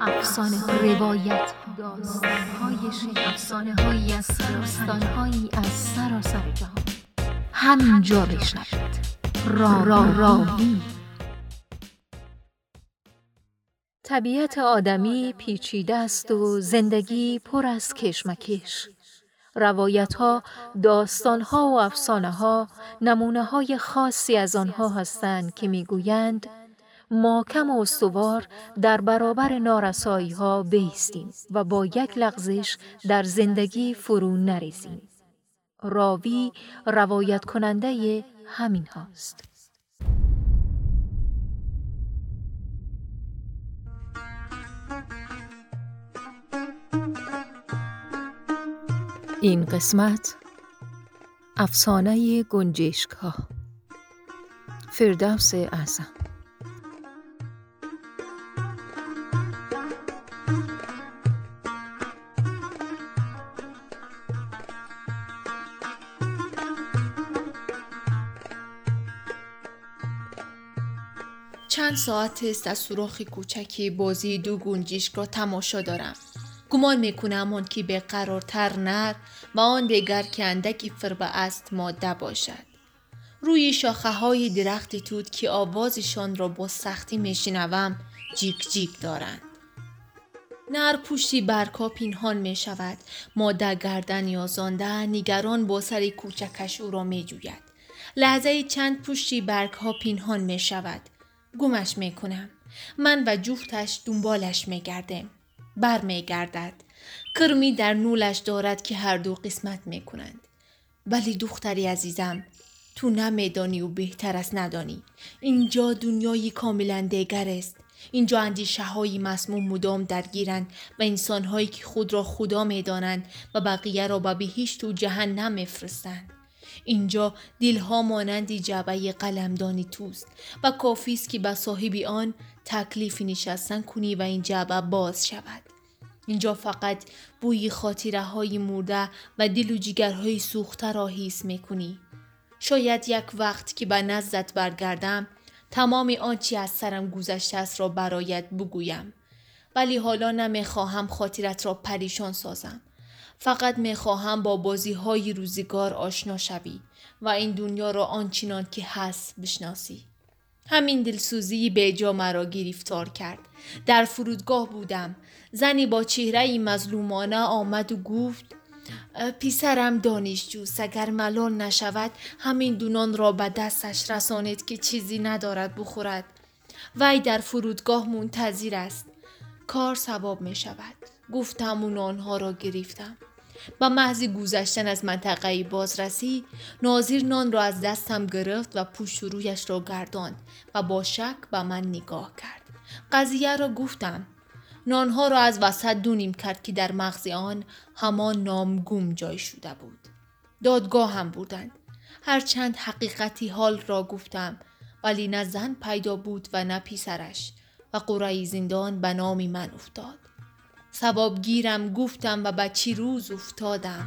افسانه روایت داستان های افسانه هایی از داستان هایی از سراسر جهان. همینجا بشنوید. را را راوی. طبیعت آدمی پیچیده است و زندگی پر از کشمکش. روایت ها، داستان ها و افسانه ها نمونه های خاصی از آنها هستند که می‌گویند کم و استوار در برابر نارسایی ها بیستیم و با یک لغزش در زندگی فرو نریزیم. راوی روایت کننده همین هاست. این قسمت افسانه گنجشک فردوس اعظم چند ساعت است از سوراخ کوچکی بازی دو گنجشک را تماشا دارم. گمان می‌کنم آن که به قرارتر نر و آن دیگر که اندکی فربه است ماده باشد. روی شاخه های درخت توت که آوازشان را با سختی میشنوم جیک جیک دارند. نر پوشی برکا پینهان می شود ماده گردن یازانده نگران با سر کوچکش او را می جوید لحظه چند پوشی برگ ها پینهان می شود گمش می کنم من و جفتش دنبالش می گردم بر می گردد. کرمی در نولش دارد که هر دو قسمت می کنند. ولی دختری عزیزم تو نمیدانی و بهتر از ندانی. اینجا دنیای کاملا دیگر است. اینجا اندیشه های مسموم مدام درگیرند و انسان هایی که خود را خدا می دانند و بقیه را به بهشت تو جهنم میفرستند. اینجا دلها مانندی جعبه قلمدانی توست و کافی است که به صاحبی آن تکلیفی نشستن کنی و این جعبه باز شود. اینجا فقط بوی خاطره های مرده و دل و جگرهای سوخته را حس می‌کنی. شاید یک وقت که به نزدت برگردم تمام آنچه از سرم گذشته است را برایت بگویم. ولی حالا نمی‌خواهم خاطرت را پریشان سازم. فقط می‌خواهم با بازی های روزگار آشنا شوی و این دنیا را آنچنان که هست بشناسی. همین دلسوزی به جا مرا گرفتار کرد. در فرودگاه بودم. زنی با چهره مظلومانه آمد و گفت پیسرم دانشجوست اگر ملال نشود همین دونان را به دستش رسانید که چیزی ندارد بخورد. وی در فرودگاه منتظر است. کار ثواب می شود. گفتم و آنها را گرفتم. با محض گذشتن از منطقه بازرسی ناظر نان را از دستم گرفت و پوش رویش را گرداند و با شک به من نگاه کرد. قضیه را گفتم. نانها را از وسط دونیم کرد که در مغز آن همان نامگوم جای شده بود. دادگاه هم بودند هرچند حقیقتی حال را گفتم ولی نه زن پیدا بود و نه پیسرش و قرعه زندان به نام من افتاد. گیرم گفتم و به چی روز افتادم.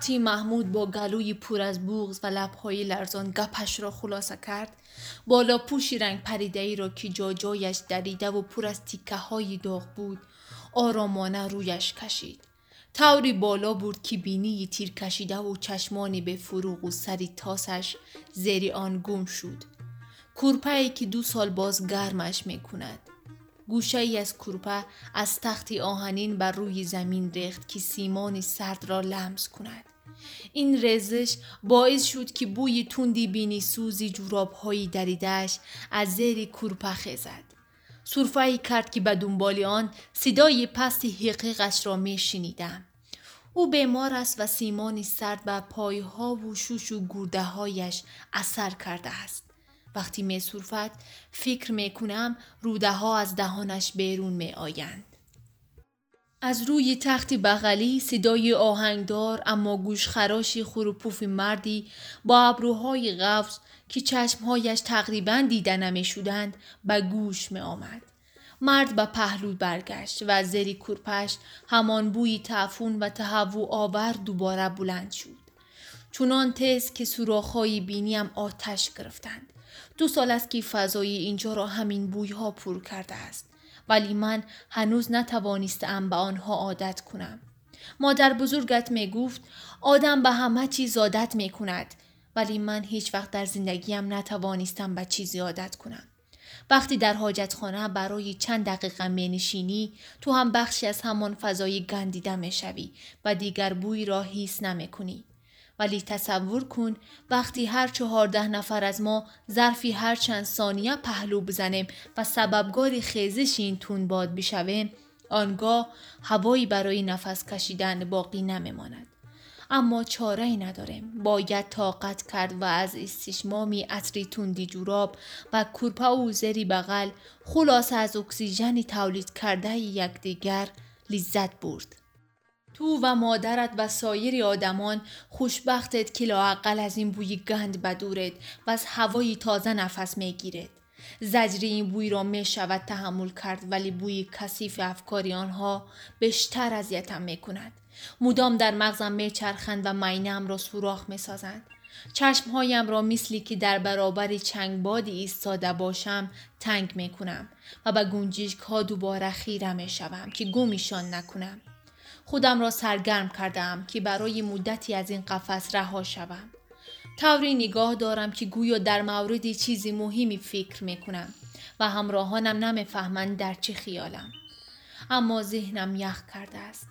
وقتی محمود با گلوی پر از بوغز و لبهای لرزان گپش را خلاصه کرد بالا پوشی رنگ پریده ای را که جا جایش دریده و پر از تیکه های داغ بود آرامانه رویش کشید. طوری بالا بود که بینی تیر کشیده و چشمانی به فروغ و سری تاسش زیر آن گم شد. کورپایی که دو سال باز گرمش می کند گوشه ای از کورپه از تختی آهنین بر روی زمین ریخت که سیمان سرد را لمس کند. این رزش باعث شد که بوی توندی بینی سوزی جوراب هایی دریدش از زیر کورپه خیزد. صرفه کرد که به دنبال آن صدای پست حقیقش را می شنیدم. او بیمار است و سیمانی سرد بر پایها و شوش و گرده هایش اثر کرده است. وقتی می صرفت فکر می کنم روده ها از دهانش بیرون می آیند. از روی تختی بغلی صدای آهنگدار اما گوشخراشی خروپوف مردی با ابروهای قفز که چشمهایش تقریبا دیدن شدند به گوش می آمد. مرد به پهلو برگشت و زری همان بوی تعفون و تهوع آور دوباره بلند شد. چونان تز که سوراخهای بینیم آتش گرفتند. دو سال است که فضای اینجا را همین بویها پر کرده است. ولی من هنوز نتوانستم به آنها عادت کنم. مادر بزرگت می گفت آدم به همه چیز عادت می کند ولی من هیچ وقت در زندگیم نتوانستم به چیزی عادت کنم. وقتی در حاجتخانه برای چند دقیقه نشینی تو هم بخشی از همان فضای گندیده شوی و دیگر بوی را حس کنی. ولی تصور کن وقتی هر چهارده نفر از ما ظرفی هر چند ثانیه پهلو بزنیم و سببگار خیزش این تون باد بشویم آنگاه هوایی برای نفس کشیدن باقی نمیماند. اما چاره ای نداریم. باید طاقت کرد و از استشمامی عطری تندی جوراب و کورپا و زری بغل خلاص از اکسیژنی تولید کرده یکدیگر لذت برد. تو و مادرت و سایر آدمان خوشبختت که لاقل از این بوی گند بدورد و از هوای تازه نفس می‌گیرد. زجری این بوی را می شود تحمل کرد ولی بوی کثیف افکاری آنها بیشتر اذیتم می کند. مدام در مغزم می چرخند و مینم را سوراخ می سازند. چشمهایم را مثلی که در برابر چنگ بادی ایستاده باشم تنگ می کنم و به گنجیشک ها دوباره خیره می شوم که گمیشان نکنم. خودم را سرگرم کردم که برای مدتی از این قفس رها شوم. طوری نگاه دارم که گویا در مورد چیزی مهمی فکر می کنم و همراهانم نمی‌فهمند در چه خیالم. اما ذهنم یخ کرده است.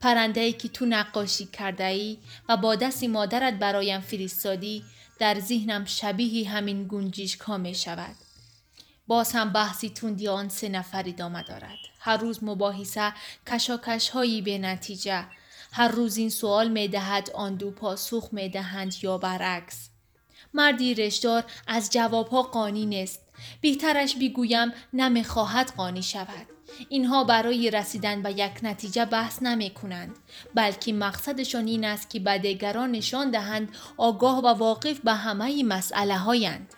پرنده ای که تو نقاشی کرده ای و با دستی مادرت برایم فرستادی در ذهنم شبیه همین گنجیشک ها می شود. باز هم بحثی توندی آن سه نفر ادامه دارد. هر روز مباحثه کشاکش هایی به نتیجه. هر روز این سوال می دهد آن دو پاسخ می دهند یا برعکس. مردی رشدار از جوابها قانی نیست. بهترش بگویم نمی‌خواهد قانی شود. اینها برای رسیدن به یک نتیجه بحث نمی کنند بلکه مقصدشان این است که به دیگران نشان دهند آگاه و واقف به همه مسئله هایند.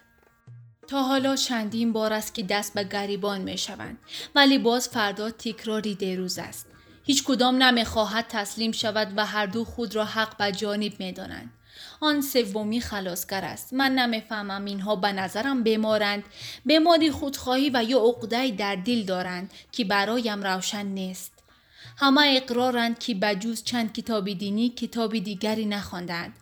تا حالا چندین بار است که دست به گریبان می شوند ولی باز فردا تکراری دیروز است. هیچ کدام نمی خواهد تسلیم شود و هر دو خود را حق به جانب می دانند. آن سومی خلاصگر است. من نمی‌فهمم اینها به نظرم بمارند. بیماری خودخواهی و یا عقده در دل دارند که برایم روشن نیست. همه اقرارند که بجوز چند کتاب دینی کتاب دیگری نخواندند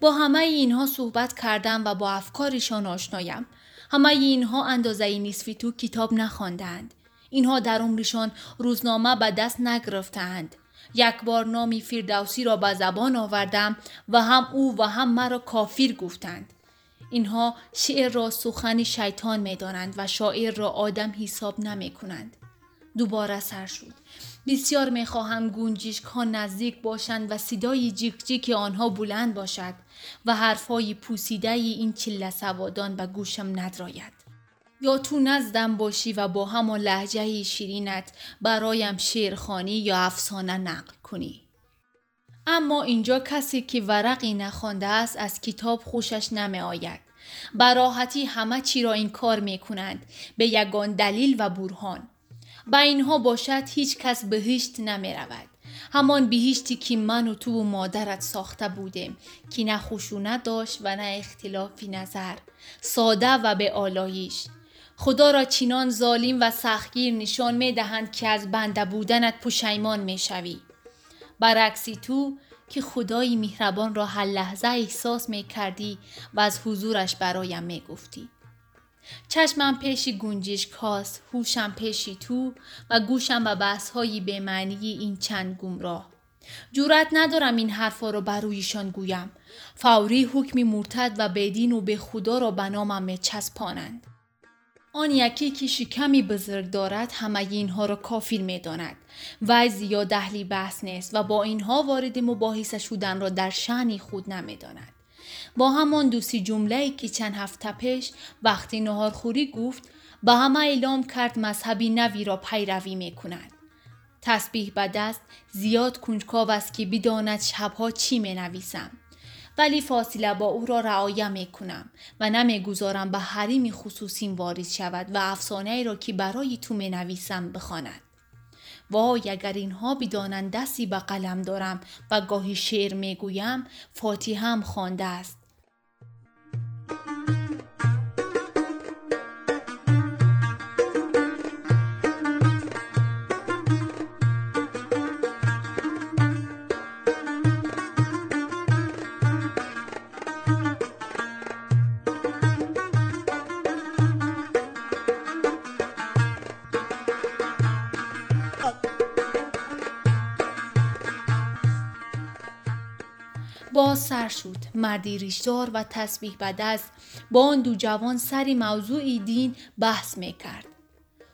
با همه اینها صحبت کردم و با افکارشان آشنایم. همه اینها اندازه نصفی تو کتاب نخواندند اینها در عمرشان روزنامه به دست نگرفتند یک بار نامی فیردوسی را به زبان آوردم و هم او و هم مرا کافیر گفتند. اینها شعر را سخن شیطان می دانند و شاعر را آدم حساب نمی کنند. دوباره سر شد. بسیار می خواهم گونجیشک ها نزدیک باشند و صدای جیک جیک آنها بلند باشد و حرفای پوسیده این چله سوادان به گوشم ندراید. یا تو نزدم باشی و با همان لحجه شیرینت برایم شعرخانی یا افسانه نقل کنی. اما اینجا کسی که ورقی نخوانده است از کتاب خوشش نمی آید. براحتی همه چی را این کار می کنند به یگان دلیل و برهان. با اینها باشد هیچ کس بهشت نمی رود. همان بهشتی که من و تو و مادرت ساخته بودیم که نه خشونت داشت و نه اختلافی نظر ساده و به آلایش خدا را چینان ظالم و سختگیر نشان می دهند که از بنده بودنت پشیمان می شوی. برعکسی تو که خدای مهربان را هر لحظه احساس می کردی و از حضورش برایم می گفتی. چشمم پیشی گنجش کاس، هوشم پیشی تو و گوشم به بحث هایی به معنی این چند گمراه. جورت ندارم این حرفا را برویشان گویم. فوری حکمی مرتد و بدین و به خدا را به نامم چسبانند. آن یکی که شکمی بزرگ دارد همه اینها را کافیر می داند. و زیاد دهلی بحث نیست و با اینها وارد مباحثه شدن را در شعنی خود نمی داند. با همان دوسی جمله که چند هفته پیش وقتی نهارخوری گفت با همه اعلام کرد مذهبی نوی را پیروی می کند. تسبیح به دست زیاد کنجکاو است که بداند شبها چی می نویسم. ولی فاصله با او را رعایه می کنم و نمی‌گذارم به حریم خصوصیم وارد شود و افسانه را که برای تو می نویسم بخواند. وای اگر اینها بدانند دستی به قلم دارم و گاهی شعر می‌گویم فاتحه هم خوانده است باز سر شد مردی ریشدار و تسبیح بدست با آن دو جوان سری موضوعی دین بحث می کرد.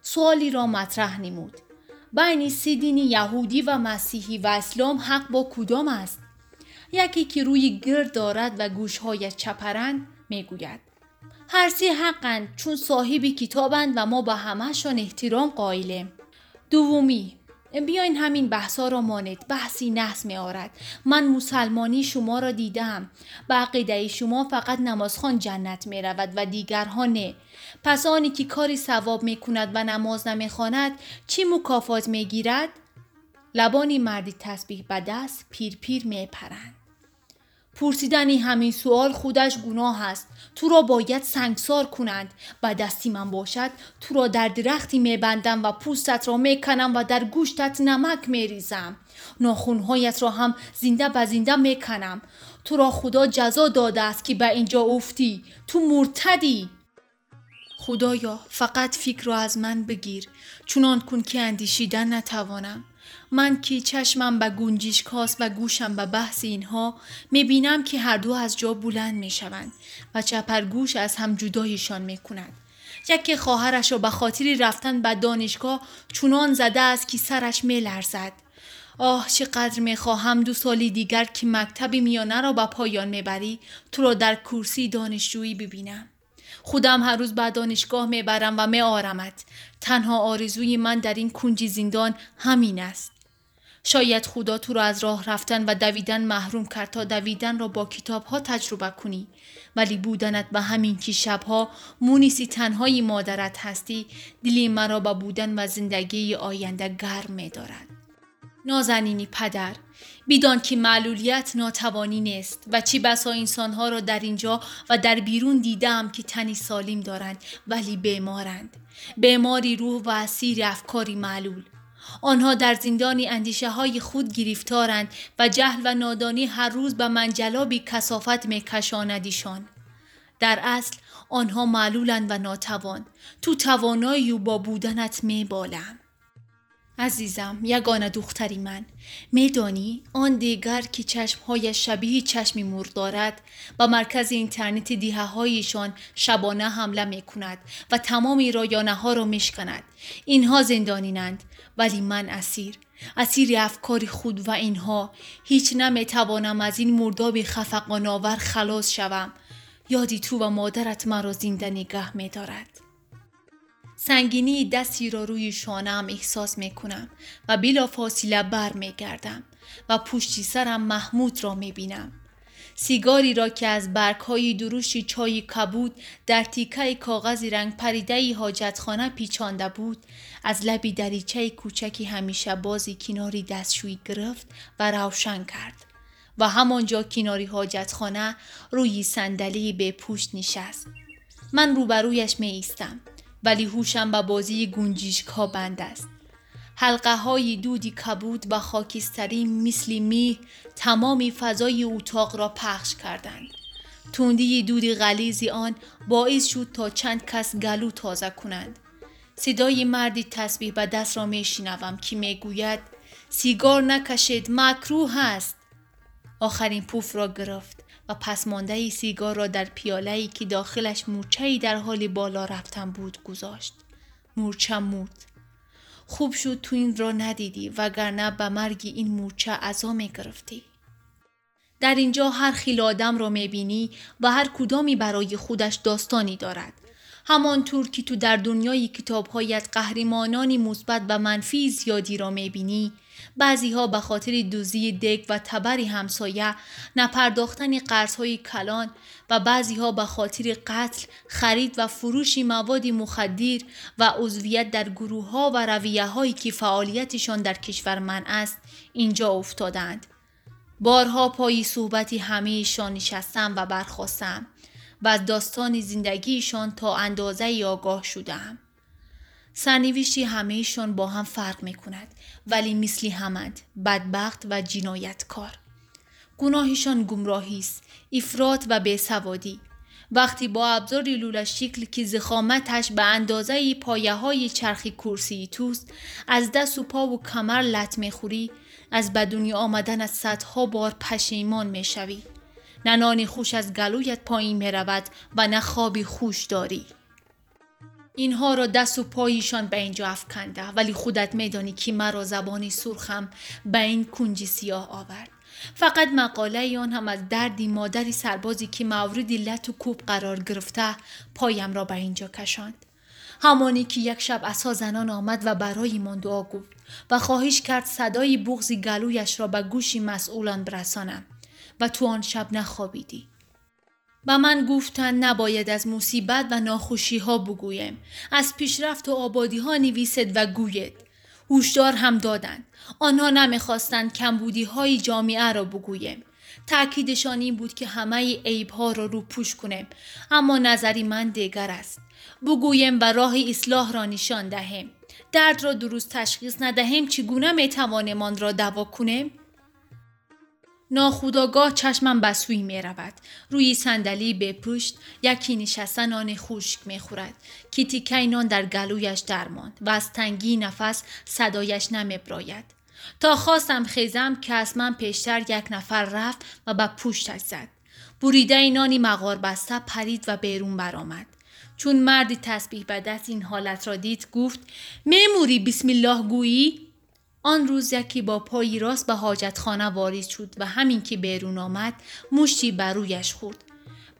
سوالی را مطرح نمود. بین سه دین یهودی و مسیحی و اسلام حق با کدام است؟ یکی که روی گرد دارد و گوشهای چپرند می‌گوید هر سه حقند چون صاحب کتابند و ما به همهشان احترام قائلیم دومی بیاین همین بحثا را ماند بحثی نحس می آرد من مسلمانی شما را دیدم به عقیده شما فقط نمازخان جنت می رود و دیگرها نه پس آنی که کاری ثواب می کند و نماز نمی خواند چی مکافات می گیرد؟ لبانی مردی تسبیح به دست پیر پیر می پرند. پرسیدن همین سوال خودش گناه است. تو را باید سنگسار کنند. و دستی من باشد تو را در درختی میبندم و پوستت را می‌کنم و در گوشتت نمک میریزم. ناخونهایت را هم زنده به زنده می‌کنم. تو را خدا جزا داده است که به اینجا افتی. تو مرتدی. خدایا فقط فکر را از من بگیر. چونان کن که اندیشیدن نتوانم. من که چشمم به گنجیش کاس و گوشم به بحث اینها می‌بینم که هر دو از جا بلند می‌شوند و چپرگوش از هم جدایشان می‌کند. یکی خواهرش را به خاطری رفتن به دانشگاه چونان زده است که سرش میلرزد. آه چقدر می‌خواهم دو سالی دیگر که مکتب میانه را به پایان می‌بری تو را در کرسی دانشجویی ببینم. خودم هر روز به دانشگاه می‌برم و میآرمت. تنها آرزوی من در این کنجی زندان همین است. شاید خدا تو را از راه رفتن و دویدن محروم کرد تا دویدن را با کتاب ها تجربه کنی. ولی بودنت به همین که شبها مونیسی تنهایی مادرت هستی دلی مرا به بودن و زندگی آینده گرم می دارد. نازنینی پدر بیدان که معلولیت ناتوانی نیست و چی بسا انسانها را در اینجا و در بیرون دیدم که تنی سالم دارند ولی بیمارند بیماری روح و اسیر افکاری معلول آنها در زندانی اندیشه های خود گرفتارند و جهل و نادانی هر روز به منجلابی کسافت می کشاندیشان. در اصل آنها معلولند و ناتوان تو توانایی و با بودنت می بالم. عزیزم یگانه دختری من. میدانی آن دیگر که چشمهای شبیه چشمی مور دارد با مرکز اینترنت دیه هایشان شبانه حمله می کند و تمام رایانه ها را میشکند. اینها زندانینند ولی من اسیر. اسیر افکار خود و اینها. هیچ نمی‌توانم از این مرداب خفقان آور خلاص شوم. یادی تو و مادرت مرا زنده نگه می دارد. سنگینی دستی را روی شانم احساس می کنم و بلا فاصله بر می گردم و پشتی سرم محمود را می بینم. سیگاری را که از برگهای دروش چای کبود در تیکه کاغذی رنگ پریده حاجتخانه پیچانده بود از لبی دریچه کوچکی همیشه بازی کناری دستشویی گرفت و روشن کرد و همانجا کناری حاجتخانه روی صندلی به پوشت نشست من روبرویش می ایستم ولی هوشم به بازی گنجیشک ها بند است حلقه های دودی کبود و خاکستری مثل می تمامی فضای اتاق را پخش کردند. توندی دودی غلیزی آن باعث شد تا چند کس گلو تازه کنند. صدای مردی تسبیح به دست را می شنوم که می گوید سیگار نکشید مکروه هست. آخرین پوف را گرفت و پس مانده سیگار را در پیاله ای که داخلش مورچه در حال بالا رفتن بود گذاشت. مورچه مرد. خوب شد تو این را ندیدی وگرنه به مرگ این مورچه عزا می گرفتی. در اینجا هر خیل آدم را می بینی و هر کدامی برای خودش داستانی دارد. همانطور که تو در دنیای کتابهایت قهرمانانی مثبت و منفی زیادی را می‌بینی بعضی ها به خاطر دوزی دگ و تبر همسایه نپرداختن قرض های کلان و بعضی ها به خاطر قتل خرید و فروش مواد مخدر و عضویت در گروه ها و رویه هایی که فعالیتشان در کشور من است اینجا افتادند بارها پای صحبتی همهشان نشستم و برخواستم و از داستان زندگیشان تا اندازه آگاه شدم. سرنوشتی همهشان با هم فرق می کند ولی مثلی همند بدبخت و جنایتکار. گناهشان گمراهی است افراط و بسوادی وقتی با ابزار لوله شکل که زخامتش به اندازه پایه های چرخی کرسی توست از دست و پا و کمر لطمه خوری از بدونی آمدن از صدها بار پشیمان می شوی. نه نانی خوش از گلویت پایین می رود و نه خوابی خوش داری. اینها را دست و پاییشان به اینجا افکنده ولی خودت میدانی که مرا زبانی سرخم به این کنجی سیاه آورد. فقط مقاله آن هم از دردی مادری سربازی که موردی لط و کوب قرار گرفته پایم را به اینجا کشاند. همانی که یک شب اسا زنان آمد و برای من دعا گفت و خواهش کرد صدای بغزی گلویش را به گوشی مسئولان برسانم و تو آن شب نخوابیدی. و من گفتن نباید از مصیبت و ناخوشی ها بگویم. از پیشرفت و آبادی ها نویسد و گوید. هوشدار هم دادند. آنها نمی‌خواستند کمبودی های جامعه را بگویم. تأکیدشان این بود که همه عیب ها را رو پوش کنیم. اما نظری من دیگر است. بگویم و راه اصلاح را نشان دهیم. درد را درست تشخیص ندهیم چگونه می توانیم را دوا کنیم؟ ناخداگاه چشمم به سوی می رود. روی صندلی به پشت یکی نشسته نان خشک می خورد. که تیکه نان در گلویش درماند و از تنگی نفس صدایش نمی براید. تا خواستم خیزم که از من پیشتر یک نفر رفت و به پشتش زد. بریده نانی مغار بسته پرید و بیرون برآمد. چون مردی تسبیح به دست این حالت را دید گفت میموری بسم الله گویی آن روز یکی با پایی راست به حاجتخانه وارد شد و همین که بیرون آمد مشتی بر رویش خورد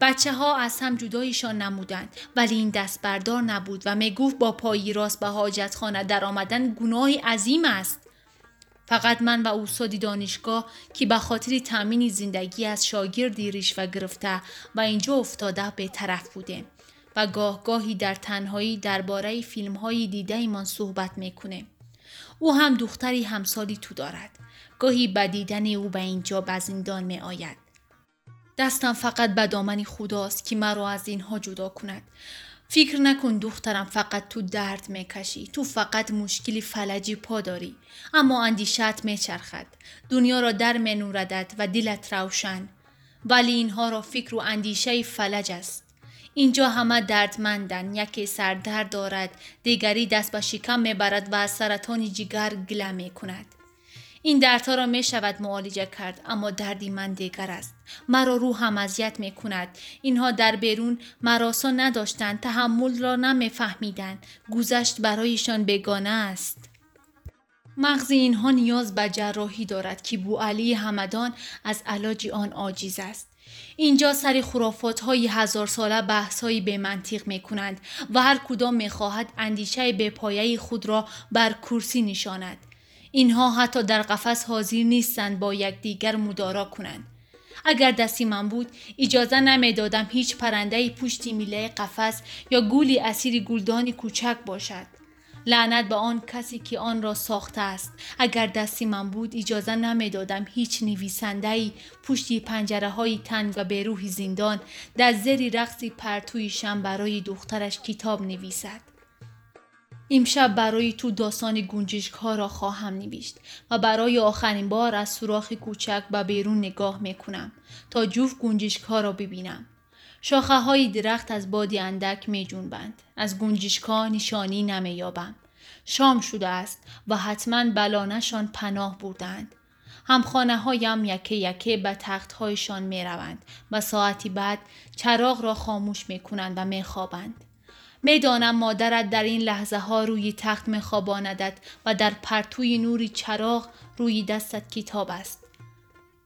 بچه ها از هم جدایشان نمودند ولی این دست بردار نبود و می گفت با پایی راست به حاجتخانه در آمدن گناهی عظیم است فقط من و اوستادی دانشگاه که به خاطر تامین زندگی از شاگردی و گرفته و اینجا افتاده به طرف بودیم و گاه گاهی در تنهایی درباره فیلم های دیده ایمان صحبت می‌کنه. او هم دختری همسالی تو دارد. گاهی به دیدن او به اینجا به زندان می آید. دستم فقط به دامن خداست که مرا از اینها جدا کند. فکر نکن دخترم فقط تو درد می‌کشی تو فقط مشکلی فلجی پا داری اما اندیشت میچرخد دنیا را در منوردد و دلت روشن ولی اینها را فکر و اندیشه فلج است اینجا همه دردمندن. یکی سردرد دارد. دیگری دست به شکم می‌برد و از سرطان جگر گله می کند این دردها را می شود معالجه کرد اما دردی من دیگر است. مرا روحم اذیت می کند اینها در بیرون مراسا نداشتند تحمل را نمیفهمیدند. گذشت برایشان بگانه است. مغز اینها نیاز به جراحی دارد که بو علی همدان از علاج آن عاجز است. اینجا سر خرافات های هزار ساله بحث های به منطق می کنند و هر کدام می خواهد اندیشه به پایه خود را بر کرسی نشاند. اینها حتی در قفس حاضر نیستند با یکدیگر مدارا کنند. اگر دستی من بود اجازه نمی‌دادم هیچ پرنده پشتی میله قفس یا گولی اسیر گلدانی کوچک باشد. لعنت به آن کسی که آن را ساخته است. اگر دستی من بود اجازه نمی‌دادم هیچ نویسنده پشتی پنجره های تنگ و به روح زندان در زیر رقصی پرتویشم برای دخترش کتاب نویسد. امشب برای تو داستان گنجشک ها را خواهم نوشت و برای آخرین بار از سوراخ کوچک به بیرون نگاه می‌کنم تا جوف گنجشک ها را ببینم. شاخه های درخت از بادی اندک می جنبند. از گنجشکا نشانی نمی یابم. شام شده است و حتما بلانشان پناه بودند. همخانه هایم یکه یکه به تخت هایشان می روند و ساعتی بعد چراغ را خاموش می کنند و می خوابند. می‌دانم مادرت در این لحظه ها روی تخت می خواباندد و در پرتوی نوری چراغ روی دستت کتاب است.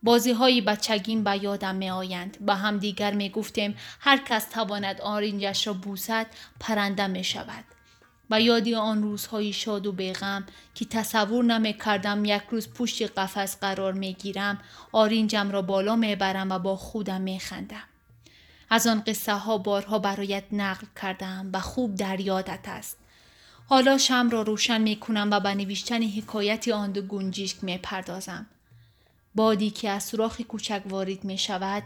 بازی های بچگیم به یادم می آیند. با هم دیگر می گفتیم هر کس تواند آرینجش را بوسد پرنده می شود. و یادی آن روزهای شاد و بیغم که تصور نمی کردم یک روز پشت قفس قرار می گیرم آرینجم را بالا می برم و با خودم می خندم. از آن قصه ها بارها برایت نقل کردم و خوب در یادت است. حالا شم را روشن می کنم و به نوشتن حکایتی آن دو گنجیشک می پردازم. بادی که از سوراخ کوچک وارد می شود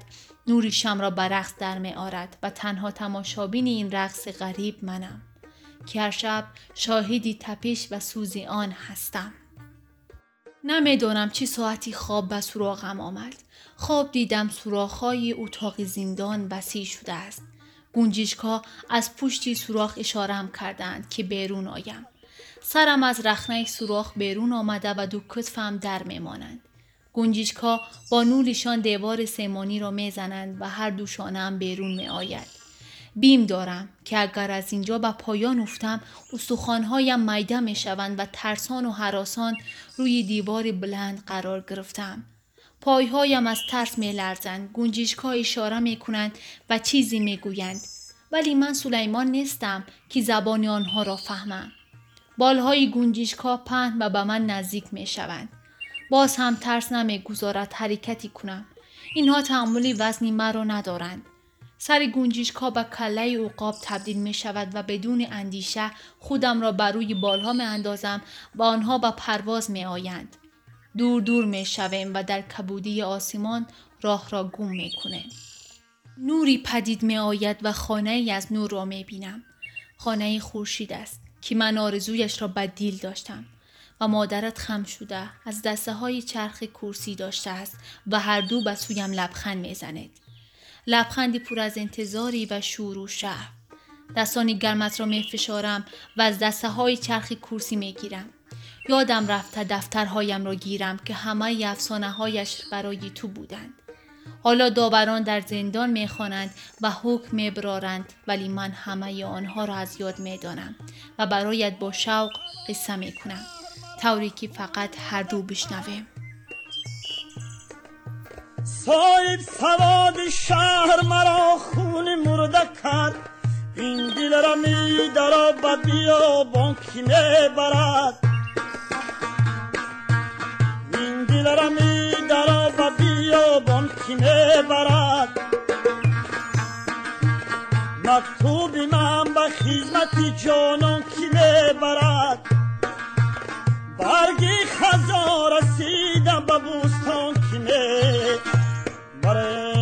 نوری شم را به رقص در می آرد و تنها تماشابین این رقص غریب منم که هر شب شاهدی تپش و سوزی آن هستم. نمی‌دانم چه ساعتی خواب به سراغم آمد. خواب دیدم سوراخ‌های اتاق زندان وسیع شده است. گنجیشکا از پشتی سوراخ اشارم کردند که بیرون آیم. سرم از رخنه سوراخ بیرون آمده و دو کتفم در میمانند. گنجیشکا با نورشان دیوار سیمانی را می‌زنند و هر دوشانم بیرون می آید. بیم دارم که اگر از اینجا به پایان افتم استخوانهایم میده می شوند و ترسان و حراسان روی دیوار بلند قرار گرفتم. پایهایم از ترس می لرزند. گنجیشکا اشاره می کنند و چیزی می گویند. ولی من سلیمان نیستم که زبان آنها را فهمم. بالهای گنجیشکا پهن و به من نزدیک می شوند. باز هم ترس نمی گذارد حرکتی کنم. اینها تحملی وزنی مرا ندارند. سر گنجیشکا به کله اوقاب تبدیل می شود و بدون اندیشه خودم را بر روی بالها می اندازم و آنها به پرواز می آیند. دور دور می شویم و در کبودی آسمان راه را گم می کنه. نوری پدید می آید و خانه ای از نور را می بینم. خانه خورشید است که من آرزویش را بدیل داشتم و مادرت خم شده از دسته های چرخ کرسی داشته است و هر دو به سویم لبخند می زند. لبخندی پر از انتظاری و شور و شهر. دستانی گرمت را می فشارم و از دسته های چرخ کرسی می گیرم. یادم رفته دفترهایم را گیرم که همه افسانه هایش برای تو بودند. حالا داوران در زندان می‌خوانند و حکم میبرارند ولی من همه آنها را از یاد می‌دانم و برایت با شوق قصه می‌کنم طوری که فقط هر دو بشنویم. صاحب سواد شهر مرا خون مرده کرد. این دل را می درا به بیابان کی برد. این دل را می درا به بیابان کی برد. مکتوب من به خدمت جانان برگی خزا رسیدم به بوستان بره.